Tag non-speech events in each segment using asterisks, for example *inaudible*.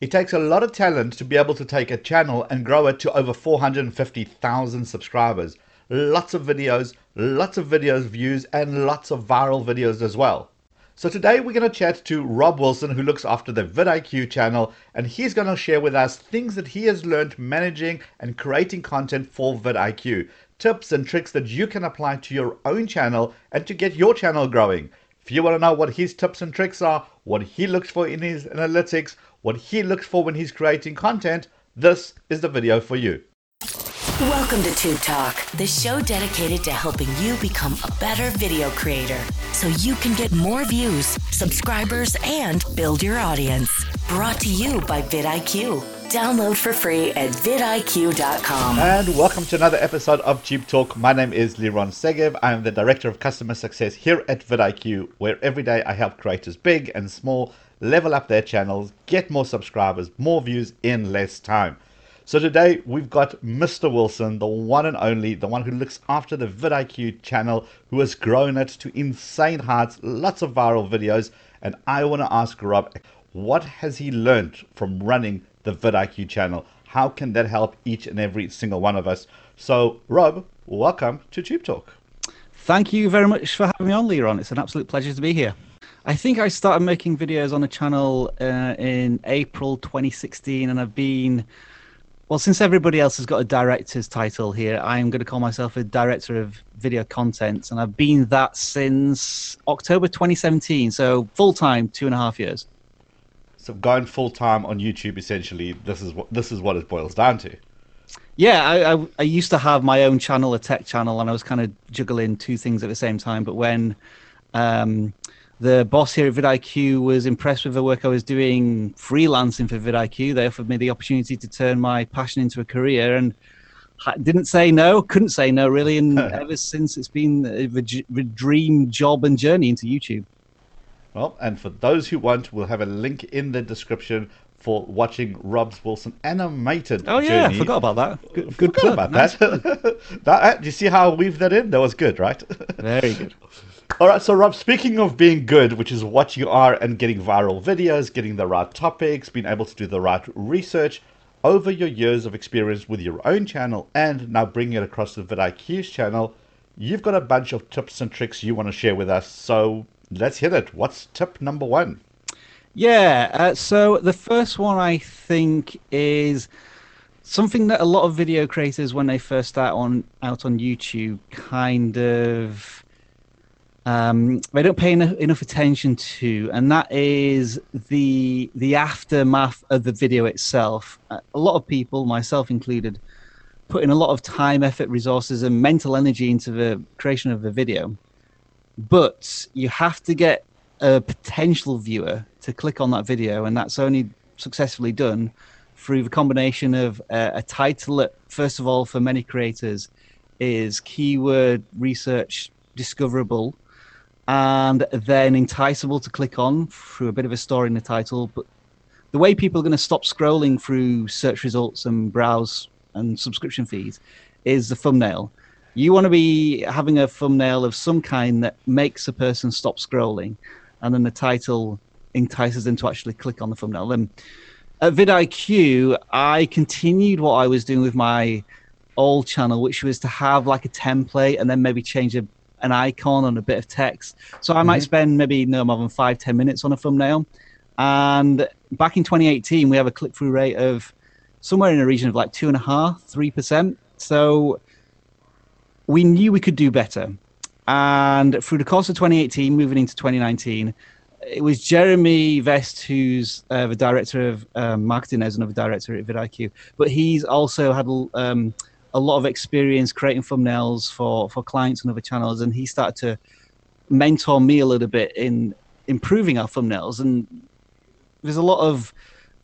It takes a lot of talent to be able to take a channel and grow it to over 450,000 subscribers. Lots of videos, lots of videos views, and lots of viral videos as well. So today we're going to chat to Rob Wilson, who looks after the vidIQ channel, and he's going to share with us things that he has learned managing and creating content for vidIQ, tips and tricks that you can apply to your own channel and to get your channel growing. If you want to know what his tips and tricks are, what he looks for in his analytics, what he looks for when he's creating content, this is the video for you. Welcome to Tube Talk, the show dedicated to helping you become a better video creator so you can get more views, subscribers, and build your audience. Brought to you by vidIQ. Download for free at vidIQ.com. And welcome to another episode of Tube Talk. My name is Liron Segev. I am the Director of Customer Success here at vidIQ, where every day I help creators big and small level up their channels, get more subscribers, more views in less time. So today we've got Mr. Wilson, the one and only, the one who looks after the vidIQ channel, who has grown it to insane heights, lots of viral videos. And I want to ask Rob, what has he learned from running the vidIQ channel? How can that help each and every single one of us? So, Rob, welcome to Tube Talk. Thank you very much for having me on, Leon. It's an absolute pleasure to be here. I think I started making videos on the channel uh, in April 2016, and I've been well, since everybody else has got a director's title here, I am going to call myself a director of video content, and I've been that since October 2017. So full time, two and a half years. So going full time on YouTube, essentially, this is what this is what it boils down to. Yeah, I, I, I used to have my own channel, a tech channel, and I was kind of juggling two things at the same time. But when um, the boss here at vidIQ was impressed with the work I was doing freelancing for vidIQ. They offered me the opportunity to turn my passion into a career and didn't say no, couldn't say no really. And *laughs* ever since it's been a dream job and journey into YouTube. Well, and for those who want, we'll have a link in the description for watching Rob's Wilson animated. Oh yeah, journey. I forgot about that. Good, good plug. about nice that. *laughs* that. Eh, do you see how I weave that in? That was good, right? *laughs* Very good. All right, so Rob, speaking of being good, which is what you are, and getting viral videos, getting the right topics, being able to do the right research, over your years of experience with your own channel and now bringing it across to the vidIQ's channel, you've got a bunch of tips and tricks you want to share with us. So let's hit it. What's tip number one? Yeah, uh, so the first one I think is something that a lot of video creators, when they first start on out on YouTube, kind of um, they don't pay enough, enough attention to, and that is the the aftermath of the video itself. Uh, a lot of people, myself included, put in a lot of time, effort, resources, and mental energy into the creation of the video. But you have to get a potential viewer to click on that video, and that's only successfully done through the combination of uh, a title that, first of all, for many creators, is keyword research discoverable and then enticable to click on through a bit of a story in the title. But the way people are going to stop scrolling through search results and browse and subscription feeds is the thumbnail. You want to be having a thumbnail of some kind that makes a person stop scrolling, and then the title entices them to actually click on the thumbnail. And at vidIQ, I continued what I was doing with my old channel, which was to have like a template and then maybe change a an icon and a bit of text. So I mm-hmm. might spend maybe no more than five, ten minutes on a thumbnail. And back in 2018, we have a click through rate of somewhere in a region of like two and a half, three percent. So we knew we could do better. And through the course of 2018, moving into 2019, it was Jeremy Vest, who's uh, the director of um, marketing as another director at vidIQ, but he's also had um, a lot of experience creating thumbnails for for clients and other channels, and he started to mentor me a little bit in improving our thumbnails. And there's a lot of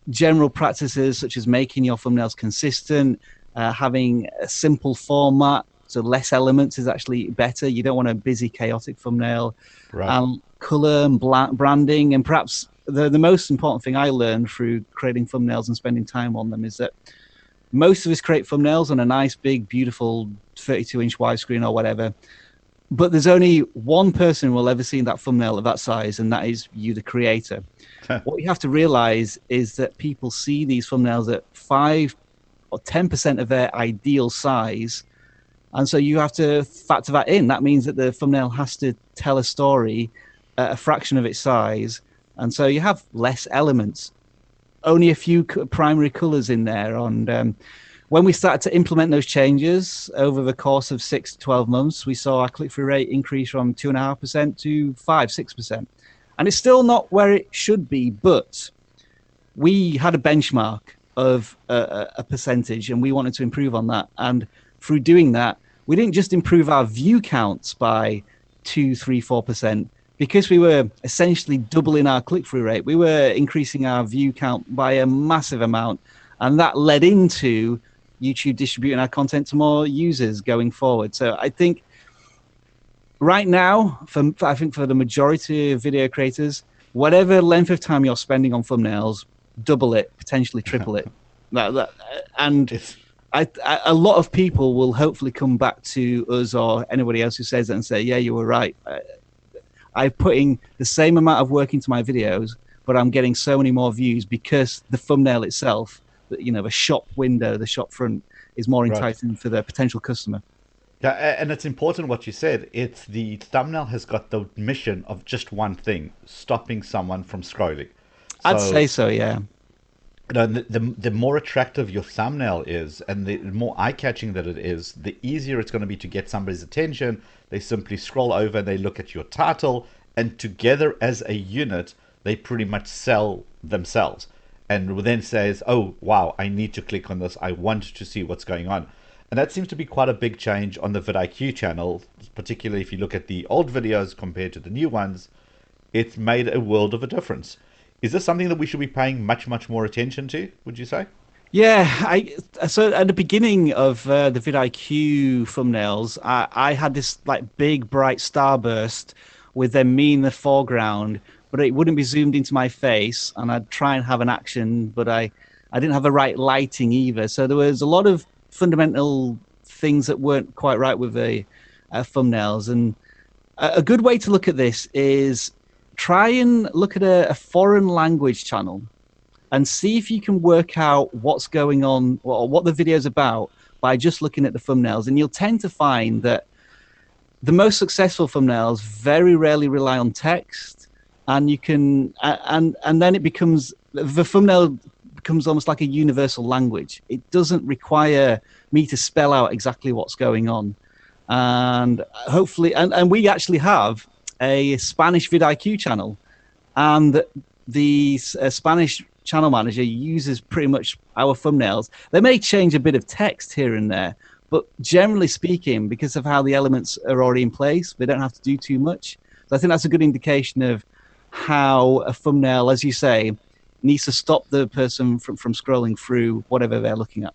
general practices such as making your thumbnails consistent, uh, having a simple format, so less elements is actually better. You don't want a busy, chaotic thumbnail. Right. Um, and color and bla- branding, and perhaps the the most important thing I learned through creating thumbnails and spending time on them is that most of us create thumbnails on a nice, big, beautiful 32 inch widescreen or whatever. But there's only one person who will ever see that thumbnail of that size, and that is you, the creator. *laughs* what you have to realize is that people see these thumbnails at five or 10% of their ideal size. And so you have to factor that in. That means that the thumbnail has to tell a story at a fraction of its size. And so you have less elements, only a few primary colors in there. And um, when we started to implement those changes over the course of six to 12 months, we saw our click through rate increase from 2.5% to 5 6%. And it's still not where it should be, but we had a benchmark of a, a percentage and we wanted to improve on that. And through doing that, we didn't just improve our view counts by two, three, four percent because we were essentially doubling our click through rate. We were increasing our view count by a massive amount, and that led into YouTube distributing our content to more users going forward. So I think right now, for, I think for the majority of video creators, whatever length of time you're spending on thumbnails, double it, potentially triple it. *laughs* that, that, and I, I, a lot of people will hopefully come back to us or anybody else who says that and say, "Yeah, you were right. I, I'm putting the same amount of work into my videos, but I'm getting so many more views because the thumbnail itself, you know, the shop window, the shop front, is more enticing right. for the potential customer." Yeah, and it's important what you said. It's the thumbnail has got the mission of just one thing: stopping someone from scrolling. I'd say so, yeah. The, the, the more attractive your thumbnail is, and the more eye-catching that it is, the easier it's going to be to get somebody's attention. They simply scroll over, and they look at your title, and together as a unit, they pretty much sell themselves. And then says, "Oh, wow! I need to click on this. I want to see what's going on." And that seems to be quite a big change on the vidIQ channel, particularly if you look at the old videos compared to the new ones. It's made a world of a difference. Is this something that we should be paying much, much more attention to? Would you say? Yeah, I so at the beginning of uh, the vidIQ thumbnails, I, I had this like big bright starburst with them me in the foreground, but it wouldn't be zoomed into my face, and I'd try and have an action, but I I didn't have the right lighting either. So there was a lot of fundamental things that weren't quite right with the uh, thumbnails, and a, a good way to look at this is try and look at a, a foreign language channel and see if you can work out what's going on or what the video's about by just looking at the thumbnails. And you'll tend to find that the most successful thumbnails very rarely rely on text, and you can and and then it becomes the thumbnail becomes almost like a universal language. It doesn't require me to spell out exactly what's going on, and hopefully, and and we actually have a Spanish vidIQ channel, and the uh, Spanish channel manager uses pretty much our thumbnails. They may change a bit of text here and there, but generally speaking, because of how the elements are already in place, they don't have to do too much. So I think that's a good indication of how a thumbnail, as you say, needs to stop the person from, from scrolling through whatever they're looking at.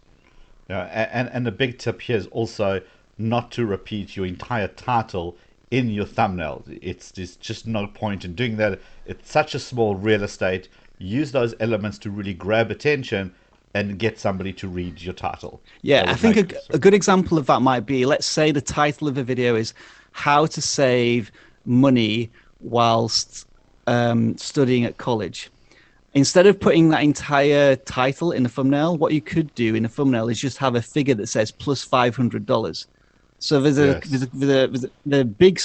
Yeah, and, and the big tip here is also not to repeat your entire title in your thumbnail. It's there's just no point in doing that. It's such a small real estate. Use those elements to really grab attention and get somebody to read your title. Yeah, I think a, a, good example of that might be let's say the title of a video is how to save money whilst um, studying at college. Instead of putting that entire title in the thumbnail, what you could do in the thumbnail is just have a figure that says plus plus five hundred dollars so there's a, yes. there's, a, there's, a, there's a the big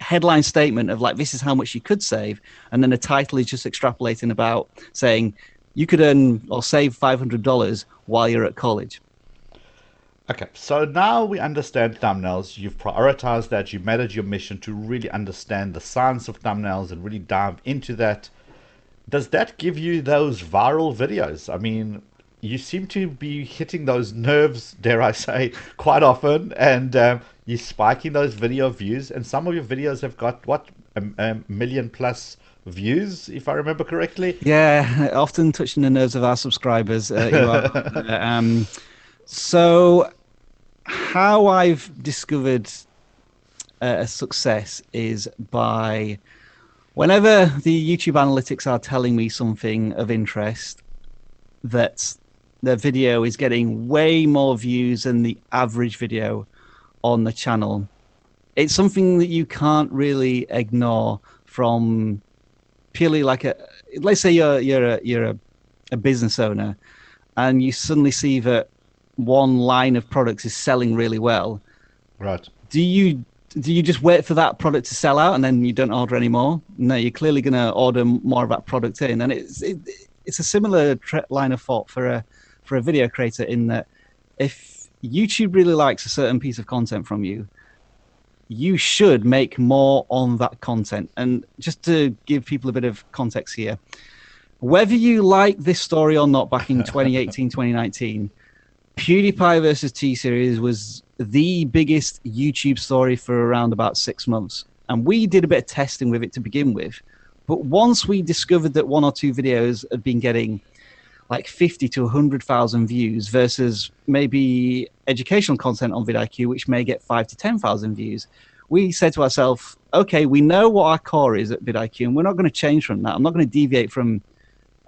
headline statement of like this is how much you could save, and then the title is just extrapolating about saying you could earn or save five hundred dollars while you're at college. Okay, so now we understand thumbnails. You've prioritized that. You made it your mission to really understand the science of thumbnails and really dive into that. Does that give you those viral videos? I mean, you seem to be hitting those nerves, dare I say, quite often, and um, you're spiking those video views. And some of your videos have got what a, a, million plus views, if I remember correctly. Yeah, *laughs* often touching the nerves of our subscribers. *laughs* Uh, um, so, how I've discovered uh, a success is by whenever the YouTube analytics are telling me something of interest that the video is getting way more views than the average video on the channel. It's something that you can't really ignore from purely like a let's say you're you're a you're a, a business owner and you suddenly see that one line of products is selling really well Right. do you do you just wait for that product to sell out and then you don't order anymore no you're clearly going to order more of that product in and it's it, it's a similar line of thought for a for a video creator in that if youtube really likes a certain piece of content from you you should make more on that content and just to give people a bit of context here whether you like this story or not back in *laughs* 2018 2019 PewDiePie versus T Series was the biggest YouTube story for around about six months. And we did a bit of testing with it to begin with. But once we discovered that one or two videos had been getting like 50 to 100,000 views versus maybe educational content on vidIQ, which may get 5 to 10,000 views, we said to ourselves, okay, we know what our core is at vidIQ, and we're not going to change from that. I'm not going to deviate from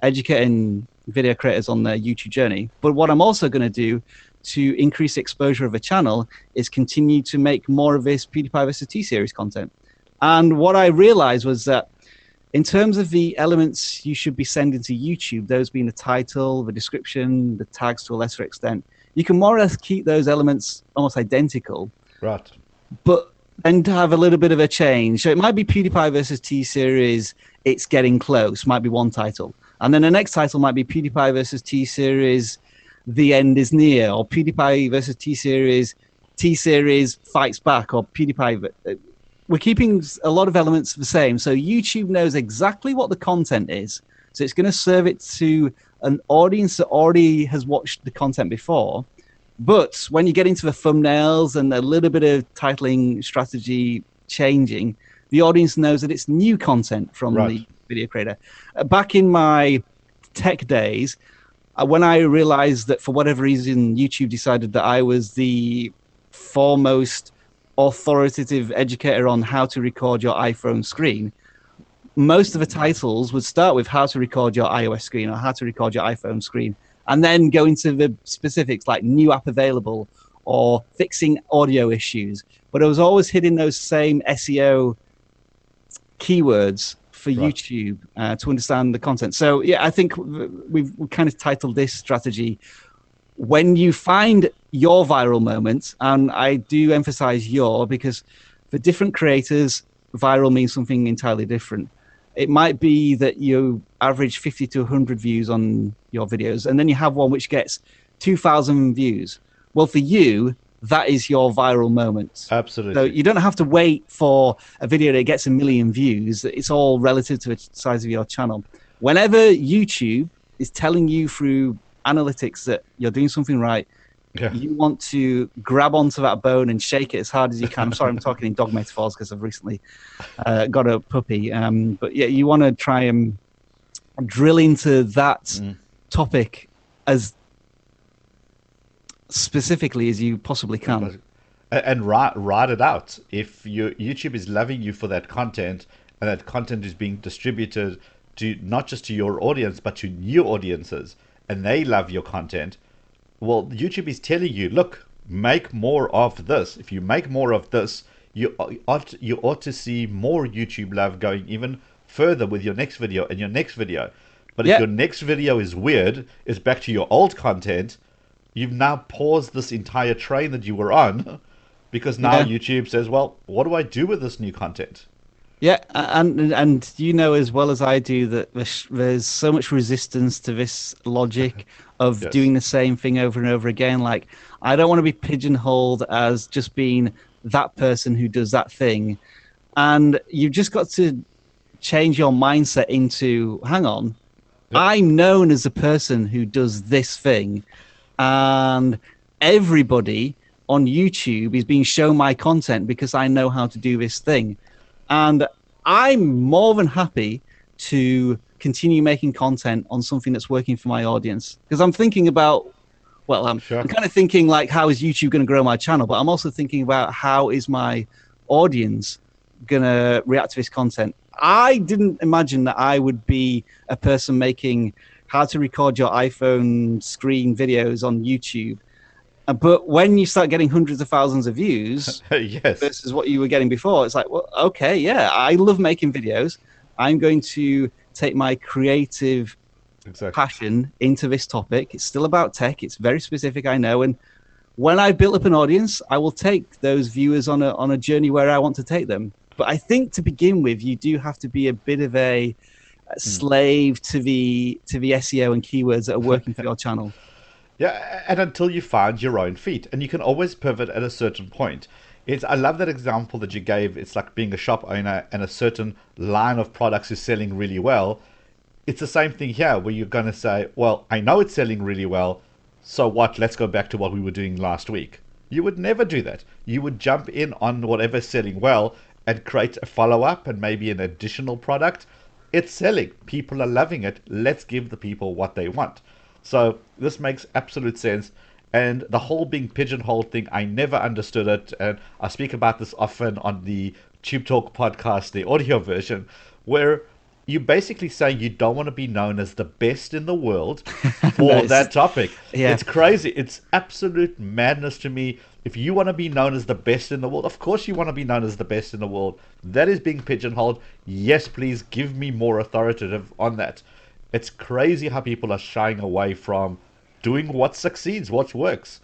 educating video creators on their YouTube journey. But what I'm also going to do to increase exposure of a channel is continue to make more of this PewDiePie versus T series content. And what I realized was that in terms of the elements you should be sending to YouTube, those being the title, the description, the tags to a lesser extent, you can more or less keep those elements almost identical Right. but and to have a little bit of a change. So it might be PewDiePie versus T Series. It's getting close. Might be one title, and then the next title might be PewDiePie versus T Series. The end is near, or PewDiePie versus T Series. T Series fights back, or PewDiePie. Uh, We're keeping a lot of elements the same, so YouTube knows exactly what the content is. So it's going to serve it to an audience that already has watched the content before. But when you get into the thumbnails and a little bit of titling strategy changing, the audience knows that it's new content from Right. the video creator. Uh, back in my tech days, uh, when I realized that for whatever reason YouTube decided that I was the foremost authoritative educator on how to record your iPhone screen, most of the titles would start with how to record your iOS screen or how to record your iPhone screen, and then go into the specifics like new app available or fixing audio issues. But I was always hitting those same SEO keywords for Right. YouTube uh, to understand the content. So yeah, I think we've, we kind of titled this strategy when you find your viral moment, and I do emphasize your because for different creators, viral means something entirely different. It might be that you average 50 to 100 views on your videos, and then you have one which gets 2,000 views. Well, for you, that is your viral moment. Absolutely. So you don't have to wait for a video that gets a million views. It's all relative to the size of your channel. Whenever YouTube is telling you through analytics that you're doing something right, Yeah. you want to grab onto that bone and shake it as hard as you can. I'm sorry, I'm talking in dog metaphors because I've recently uh, got a puppy. Um, but yeah, you want to try and drill into that Mm. topic as specifically as you possibly can. And write write it out. If your YouTube is loving you for that content, and that content is being distributed to not just to your audience but to new audiences, and they love your content, well, YouTube is telling you, look, make more of this. If you make more of this, you ought you ought to see more YouTube love going even further with your next video and your next video. But Yeah. if your next video is weird, is back to your old content, you've now paused this entire train that you were on *laughs* because now Yeah. YouTube says, well, what do I do with this new content? Yeah, and and you know as well as I do that there's, there's so much resistance to this logic *laughs* of Yes. doing the same thing over and over again. Like I don't want to be pigeonholed as just being that person who does that thing, and you've just got to change your mindset into hang on, I'm known as a person who does this thing, and everybody on YouTube is being shown my content because I know how to do this thing. And I'm more than happy to continue making content on something that's working for my audience because I'm thinking about, well, I'm, Sure. I'm kind of thinking like, how is YouTube going to grow my channel? But I'm also thinking about how is my audience going to react to this content. I didn't imagine that I would be a person making how to record your iPhone screen videos on YouTube. But when you start getting hundreds of thousands of views, *laughs* yes. versus what you were getting before. It's like, well, okay, yeah, I love making videos. I'm going to take my creative Exactly. passion into this topic. It's still about tech. It's very specific, I know. And when I built up an audience, I will take those viewers on a on a journey where I want to take them. But I think to begin with, you do have to be a bit of a, a hmm. slave to the to the SEO and keywords that are working for *laughs* your channel. Yeah, and until you find your own feet, and you can always pivot at a certain point. It's I love that example that you gave. It's like being a shop owner and a certain line of products is selling really well. It's the same thing here, where you're going to say, "Well, I know it's selling really well, so what? Let's go back to what we were doing last week." You would never do that. You would jump in on whatever's selling well and create a follow up and maybe an additional product. It's selling. People are loving it. Let's give the people what they want. So this makes absolute sense. And the whole being pigeonholed thing, I never understood it. And I speak about this often on the Tube Talk podcast, the audio version, where you basically say you don't want to be known as the best in the world *laughs* for that topic. Yeah. It's crazy. It's absolute madness to me. If you want to be known as the best in the world, of course you want to be known as the best in the world. That is being pigeonholed. Yes, please give me more authoritative on that. It's crazy how people are shying away from doing what succeeds, what works.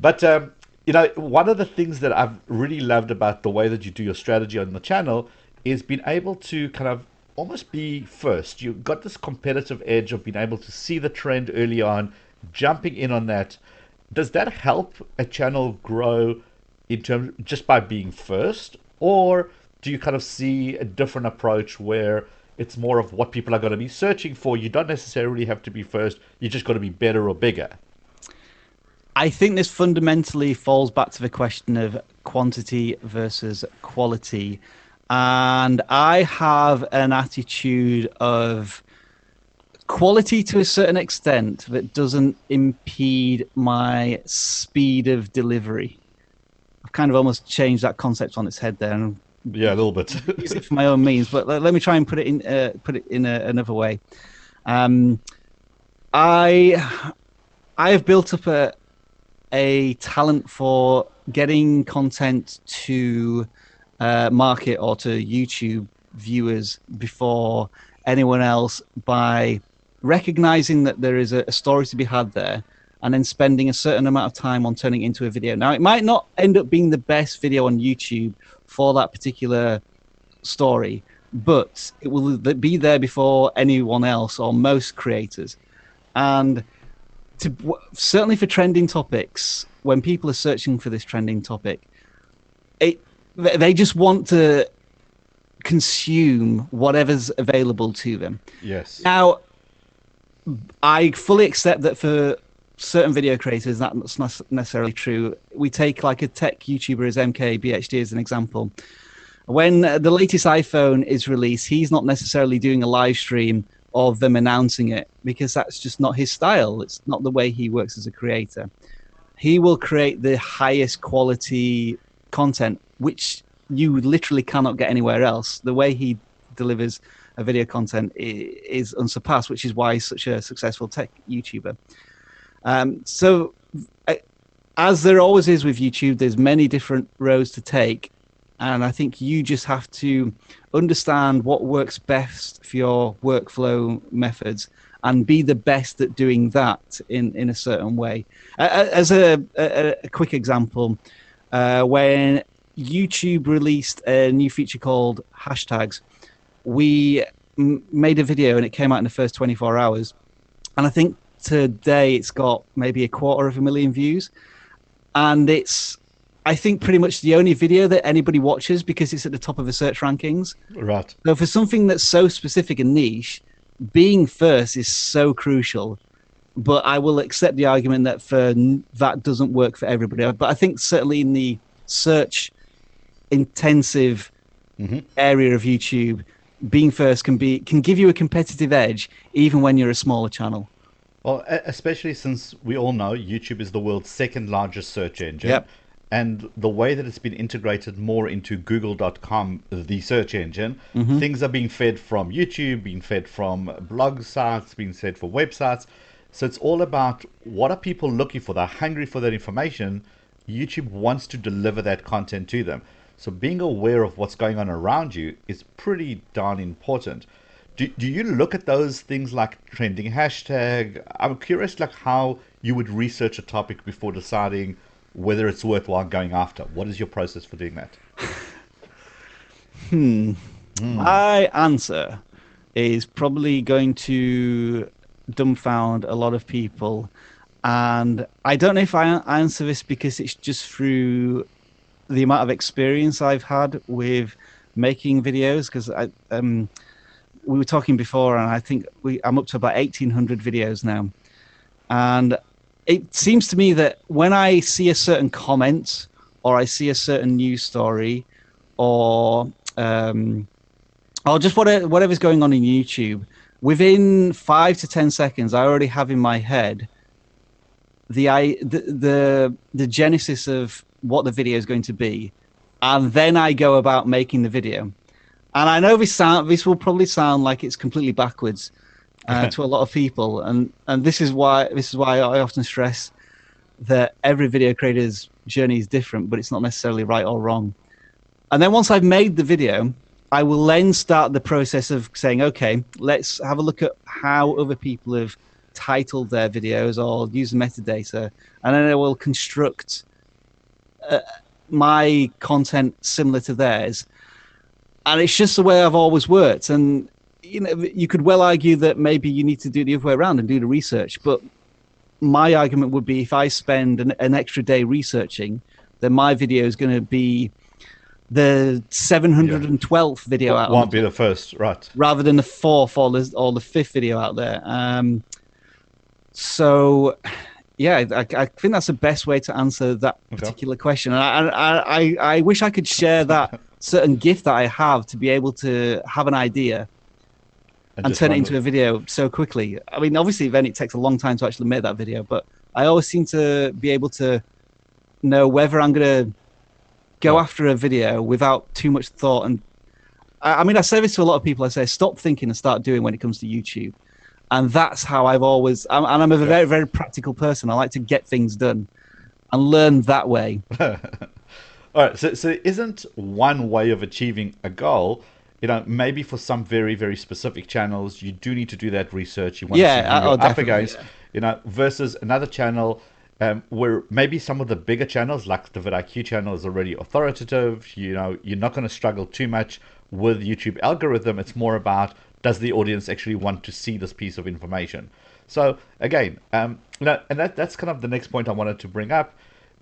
But um, you know, one of the things that I've really loved about the way that you do your strategy on the channel is being able to kind of almost be first. You've got this competitive edge of being able to see the trend early on, jumping in on that. Does that help a channel grow in terms just by being first, or do you kind of see a different approach where it's more of what people are going to be searching for? You don't necessarily have to be first. You just got to be better or bigger. I think this fundamentally falls back to the question of quantity versus quality. And I have an attitude of quality to a certain extent that doesn't impede my speed of delivery. I've kind of almost changed that concept on its head there and Yeah, a little bit. use it for my own means. But let, let me try and put it in uh, put it in a, another way. Um, I I have built up a a talent for getting content to uh, market or to YouTube viewers before anyone else by recognizing that there is a, a story to be had there and then spending a certain amount of time on turning it into a video. Now, it might not end up being the best video on YouTube for that particular story, but it will be there before anyone else or most creators. And to certainly for trending topics, when people are searching for this trending topic, it they they just want to consume whatever's available to them. yes. Now, I fully accept that for certain video creators, that's not necessarily true. We take like a tech YouTuber as MKBHD as an example. When the latest iPhone is released, he's not necessarily doing a live stream of them announcing it because that's just not his style. It's not the way he works as a creator. He will create the highest quality content, which you literally cannot get anywhere else. The way he delivers a video content is unsurpassed, which is why he's such a successful tech YouTuber. Um, so, uh, as there always is with YouTube, there's many different roads to take, and I think you just have to understand what works best for your workflow methods and be the best at doing that in, in a certain way. Uh, as a, a, a quick example, uh, when YouTube released a new feature called hashtags, we m- made a video and it came out in the first 24 hours. And I think today it's got maybe a quarter of a million views. And it's, I think, pretty much the only video that anybody watches because it's at the top of the search rankings. Right. So for something that's so specific and niche, being first is so crucial. But I will accept the argument that for that doesn't work for everybody. Uh, but I think certainly in the search intensive mm-hmm. area of YouTube, being first can be can give you a competitive edge even when you're a smaller channel. Well, especially since we all know YouTube is the world's second largest search engine. Yep. And the way that it's been integrated more into Google.com, the search engine, mm-hmm. things are being fed from YouTube, being fed from blog sites, being fed for websites. So it's all about what are people looking for? They're hungry for that information. YouTube wants to deliver that content to them. So being aware of what's going on around you is pretty darn important. Do, do you look at those things like trending hashtag? I'm curious like how you would research a topic before deciding whether it's worthwhile going after. What is your process for doing that? hmm. Mm. My answer is probably going to dumbfound a lot of people. And I don't know if I answer this because it's just through the amount of experience I've had with making videos. Because I, um, we were talking before, and I think we, I'm up to about 1,800 videos now. And it seems to me that when I see a certain comment or I see a certain news story or um, or just whatever, whatever's going on in YouTube, within five to ten seconds, I already have in my head the I the the, the genesis of what the video is going to be, and then I go about making the video. And I know this sound this will probably sound like it's completely backwards uh, to a lot of people, and and this is why this is why I often stress that every video creator's journey is different, but it's not necessarily right or wrong. And then once I've made the video, I will then start the process of saying, okay, let's have a look at how other people have titled their videos or use metadata, and then I will construct uh, my content similar to theirs. And it's just the way I've always worked. And you know, you could well argue that maybe you need to do the other way around and do the research. But my argument would be if I spend an, an extra day researching, then my video is going to be the 712th yeah. video out. There. Won't be the first, right? Rather than the fourth or the or the fifth video out there. Um, so, yeah, I, I, think that's the best way to answer that particular okay. question. And I, I, I wish I could share that *laughs* certain gift that I have to be able to have an idea and, and turn it into a video so quickly. I mean, obviously, then it takes a long time to actually make that video, but I always seem to be able to know whether I'm going to go after a video without too much thought. And I, I mean, I say this to a lot of people. I say, stop thinking and start doing when it comes to YouTube. And that's how I've always, I'm, and I'm a very, very practical person. I like to get things done and learn that way. *laughs* All right. So, so isn't one way of achieving a goal you know, maybe for some very, very specific channels, you do need to do that research. You want yeah, to see oh, up against, yeah. you know, versus another channel um, where maybe some of the bigger channels, like the vidIQ channel, is already authoritative. You know, you're not going to struggle too much with YouTube algorithm. It's more about does the audience actually want to see this piece of information. So again, um, you know, and that that's kind of the next point I wanted to bring up,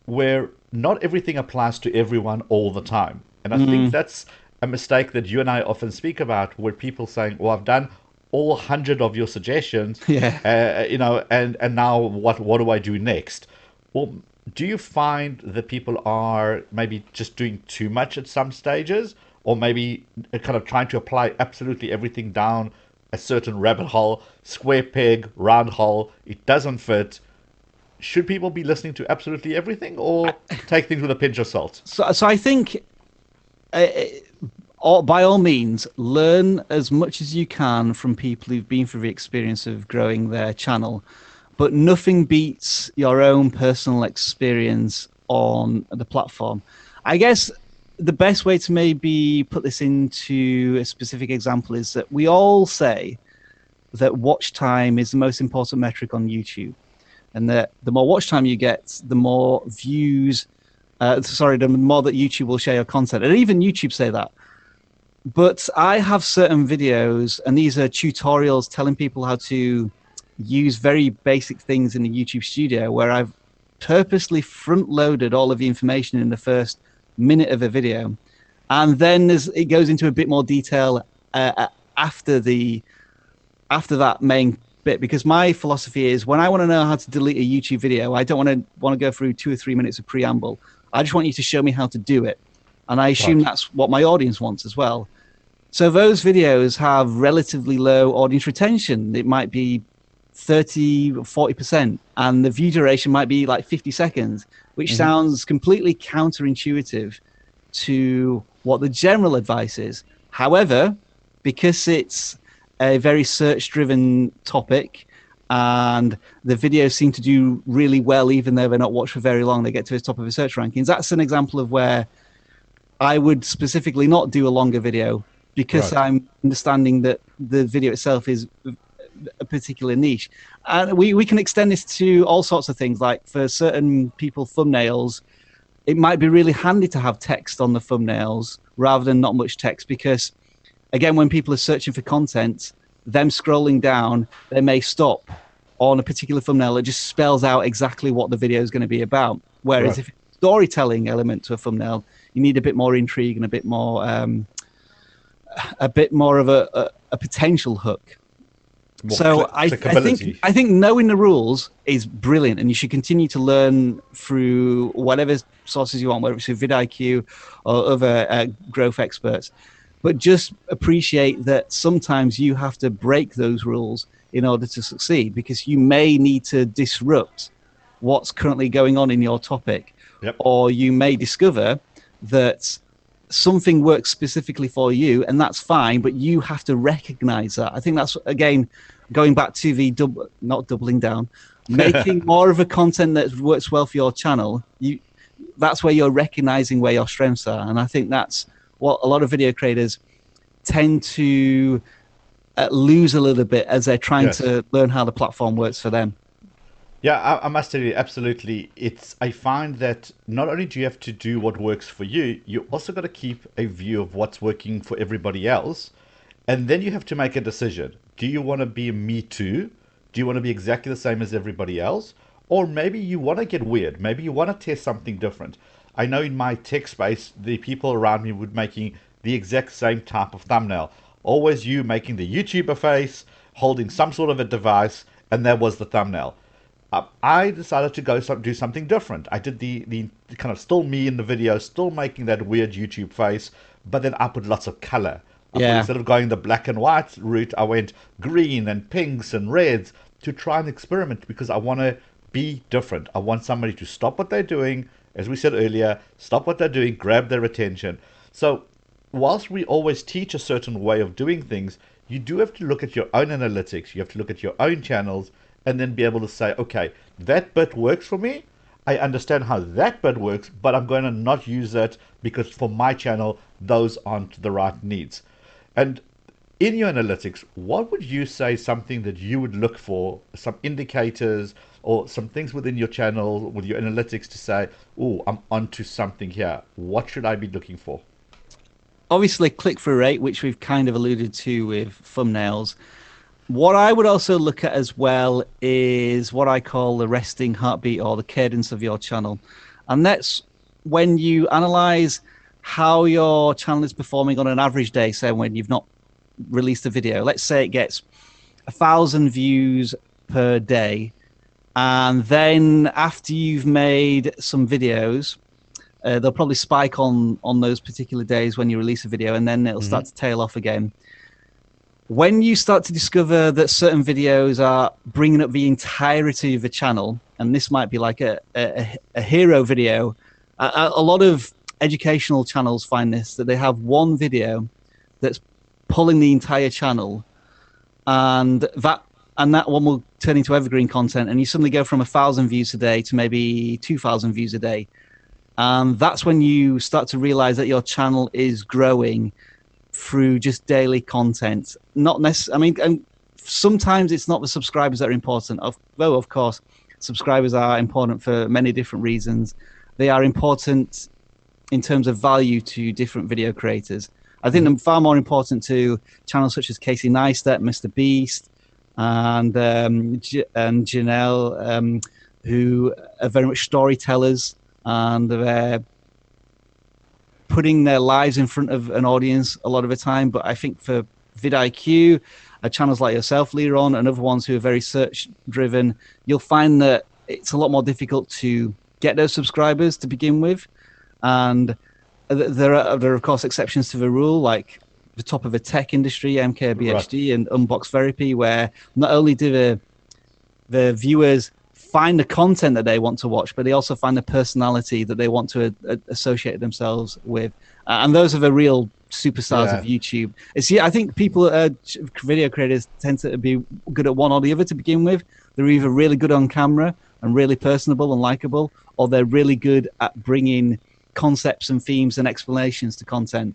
where not everything applies to everyone all the time, and I mm. think that's a mistake that you and I often speak about, where people saying, "Well, I've done all hundred of your suggestions. *laughs* Yeah. Uh, you know, and and now what what do I do next? Well, do you find that people are maybe just doing too much at some stages, or maybe kind of trying to apply absolutely everything down a certain rabbit hole, square peg, round hole? It doesn't fit. Should people be listening to absolutely everything, or *laughs* take things with a pinch of salt? So, so I think. Uh, all, by all means, learn as much as you can from people who've been through the experience of growing their channel. But nothing beats your own personal experience on the platform. I guess the best way to maybe put this into a specific example is that we all say that watch time is the most important metric on YouTube, and that the more watch time you get, the more views. Uh, sorry, the more that YouTube will share your content, and even YouTube say that but I have certain videos, and these are tutorials telling people how to use very basic things in the YouTube studio where I've purposely front loaded all of the information in the first minute of a video. And then it goes into a bit more detail uh, uh, after the after that main bit because my philosophy is when I want to know how to delete a YouTube video, I don't want to want to go through two or three minutes of preamble. I just want you to show me how to do it. And I assume right. that's what my audience wants as well. So those videos have relatively low audience retention. It might be 30 or 40% and the view duration might be like 50 seconds which mm-hmm. sounds completely counterintuitive to what the general advice is however because it's a very search driven topic and the videos seem to do really well even though they're not watched for very long they get to the top of the search rankings that's an example of where I would specifically not do a longer video because Right. I'm understanding that the video itself is a particular niche. And we, we can extend this to all sorts of things. Like for certain people, thumbnails, it might be really handy to have text on the thumbnails rather than not much text because, again, when people are searching for content, them scrolling down, they may stop on a particular thumbnail that just spells out exactly what the video is going to be about. Whereas Right. if it's a storytelling element to a thumbnail, you need a bit more intrigue and a bit more um, a bit more of a, a, a potential hook. More so I, I think I think knowing the rules is brilliant, and you should continue to learn through whatever sources you want, whether it's through vidIQ or other uh, growth experts. But just appreciate that sometimes you have to break those rules in order to succeed, because you may need to disrupt what's currently going on in your topic, Yep. or you may discover that something works specifically for you, and that's fine. But you have to recognize that. I think that's again going back to the not doubling down, *laughs* making more of a content that works well for your channel. You that's where you're recognizing where your strengths are, and I think that's what a lot of video creators tend to uh, lose a little bit as they're trying Yes. to learn how the platform works for them. Yeah, I, I must tell you, absolutely. It's I find that not only do you have to do what works for you, you also got to keep a view of what's working for everybody else, and then you have to make a decision. Do you want to be a me too? Do you want to be exactly the same as everybody else, or maybe you want to get weird? Maybe you want to test something different. I know in my tech space, the people around me would making the exact same type of thumbnail. Always you making the YouTuber face, holding some sort of a device, and that was the thumbnail uh, I decided to go some, do something different. I did the, the kind of still me in the video, still making that weird YouTube face, but then I put lots of color. I Yeah. instead of going the black and white route, I went green and pinks and reds to try and experiment because I want to be different. I want somebody to stop what they're doing, as we said earlier, stop what they're doing, grab their attention. So, whilst we always teach a certain way of doing things, you do have to look at your own analytics, you have to look at your own channels, and then be able to say, okay, that bit works for me. I understand how that bit works, but I'm going to not use that because for my channel, those aren't the right needs. And in your analytics, what would you say something that you would look for, some indicators or some things within your channel with your analytics to say, oh, I'm onto something here. What should I be looking for? obviously click through rate, which we've kind of alluded to with thumbnails. What I would also look at as well is what I call the resting heartbeat or the cadence of your channel. And that's when you analyze how your channel is performing on an average day, say when you've not released a video. Let's say it gets a thousand views per day. And then after you've made some videos, uh, they'll probably spike on on those particular days when you release a video, and then it'll start to tail off again. When you start to discover that certain videos are bringing up the entirety of the channel, and this might be like a a, a hero video, a a lot of educational channels find this that they have one video that's pulling the entire channel, and that and that one will turn into evergreen content, and you suddenly go from a thousand views a day to maybe two thousand views a day. And that's when you start to realize that your channel is growing through just daily content. Not necessarily i mean and sometimes it's not the subscribers that are important. Of though of course subscribers are important for many different reasons. They are important in terms of value to different video creators. I think mm-hmm. they're far more important to channels such as casey neistat mr beast and um, J- and janelle um, who are very much storytellers and they're putting their lives in front of an audience a lot of the time. But I think for vidIQ, uh, channels like yourself, Liron, and other ones who are very search driven, you'll find that it's a lot more difficult to get those subscribers to begin with. And th- there are, there are of course exceptions to the rule, like the top of the tech industry, MKBHD and Unbox Therapy, where not only do the the viewers find the content that they want to watch, but they also find the personality that they want to uh, associate themselves with. Uh, and those are the real superstars of YouTube. It's yeah, I think people, uh, video creators, tend to be good at one or the other to begin with. They're either really good on camera and really personable and likable, or they're really good at bringing concepts and themes and explanations to content.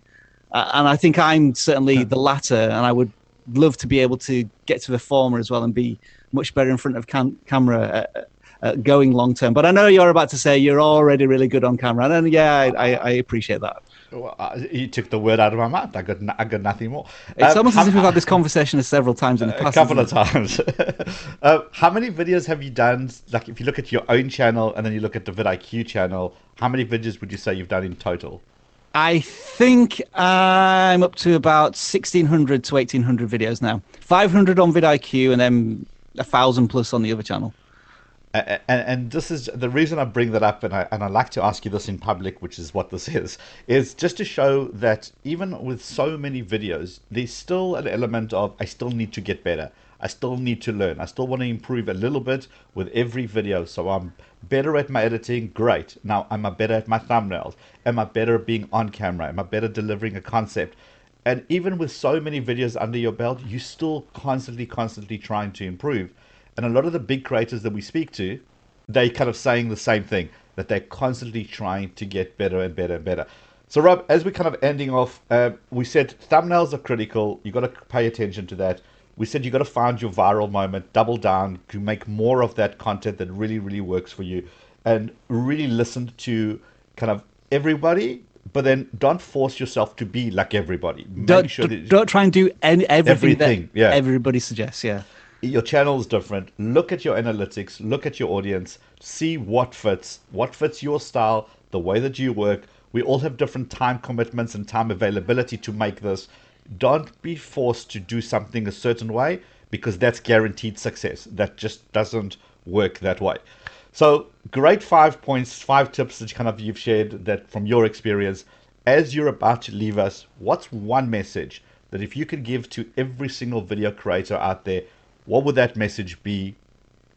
Uh, and I think I'm certainly the latter, and I would love to be able to get to the former as well and be much better in front of cam- camera uh, uh, going long term. But I know you're about to say you're already really good on camera, and yeah, I, I, I appreciate that. Well, uh, you took the word out of my mouth. I got, n- I got nothing more. It's Um, almost how- as if we've had *laughs* this conversation several times in the past. a couple of times. *laughs* uh, how many videos have you done? Like, if you look at your own channel and then you look at the vidIQ channel, how many videos would you say you've done in total? I think I'm up to about 1600 to 1800 videos now. 500 on vidIQ and then a thousand plus on the other channel. and, and this is the reason I bring that up, and I and I like to ask you this in public, which is what this *laughs* is, is just to show that even with so many videos, there's still an element of I still need to get better. I still need to learn. I still want to improve a little bit with every video. So I'm better at my editing. Great. Now am I better at my thumbnails? Am I better at being on camera? Am I better delivering a concept? And even with so many videos under your belt, you're still constantly, constantly trying to improve. And a lot of the big creators that we speak to, they kind of saying the same thing that they're constantly trying to get better and better and better. So, Rob, as we're kind of ending off, uh, we said thumbnails are critical. You've got to pay attention to that. We said you got to find your viral moment, double down to make more of that content that really, really works for you, and really listen to kind of everybody. But then don't force yourself to be like everybody. Make Don't, sure that don't try and do any, everything, Everything, that yeah. everybody suggests. Yeah. your channel is different. Look at your analytics, look at your audience, see what fits, what fits your style, the way that you work. We all have different time commitments and time availability to make this. Don't be forced to do something a certain way because that's guaranteed success. That just doesn't work that way. So, great five points, five tips that kind of you've shared that from your experience. As you're about to leave us, what's one message that if you could give to every single video creator out there, what would that message be?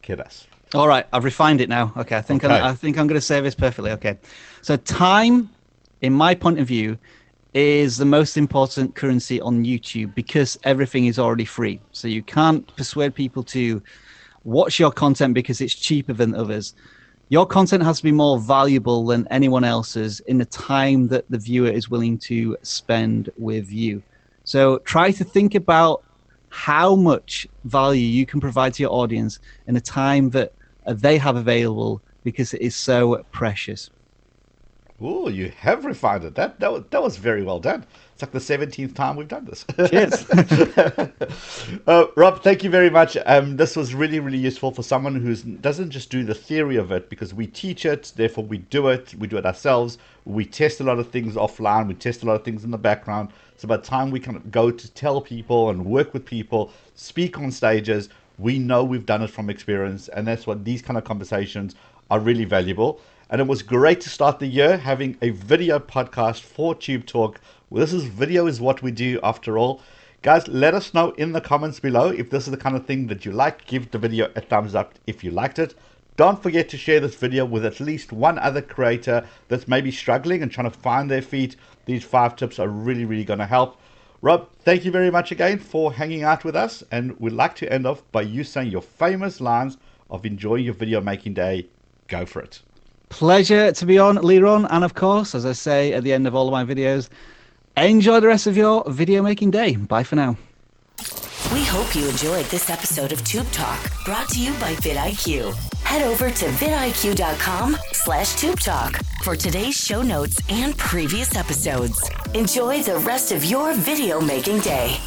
Kid us. All right, I've refined it now. Okay, I think Okay. I'm, I think I'm going to say this perfectly. Okay, so time, in my point of view, is the most important currency on YouTube because everything is already free. So you can't persuade people to watch your content because it's cheaper than others. Your content has to be more valuable than anyone else's in the time that the viewer is willing to spend with you. So try to think about how much value you can provide to your audience in the time that they have available because it is so precious. Oh, you have refined it. That that was, that was very well done. It's like the seventeenth time we've done this. Cheers. *laughs* uh, Rob, thank you very much. Um, this was really, really useful for someone who doesn't just do the theory of it because we teach it, therefore we do it, we do it ourselves. We test a lot of things offline, we test a lot of things in the background. So by the time we can go to tell people and work with people, speak on stages, we know we've done it from experience, and that's what these kind of conversations are really valuable. And it was great to start the year having a video podcast for Tube Talk. This is video is what we do after all. Guys, let us know in the comments below if this is the kind of thing that you like. Give the video a thumbs up if you liked it. Don't forget to share this video with at least one other creator that's maybe struggling and trying to find their feet. These five tips are really, really going to help. Rob, thank you very much again for hanging out with us. And we'd like to end off by you saying your famous lines of enjoying your video making day. Go for it. Pleasure to be on, Liron. And of course, as I say at the end of all of my videos, enjoy the rest of your video making day. Bye for now. We hope you enjoyed this episode of Tube Talk, brought to you by vidIQ. Head over to vidIQ.com slash Tube Talk for today's show notes and previous episodes. Enjoy the rest of your video making day.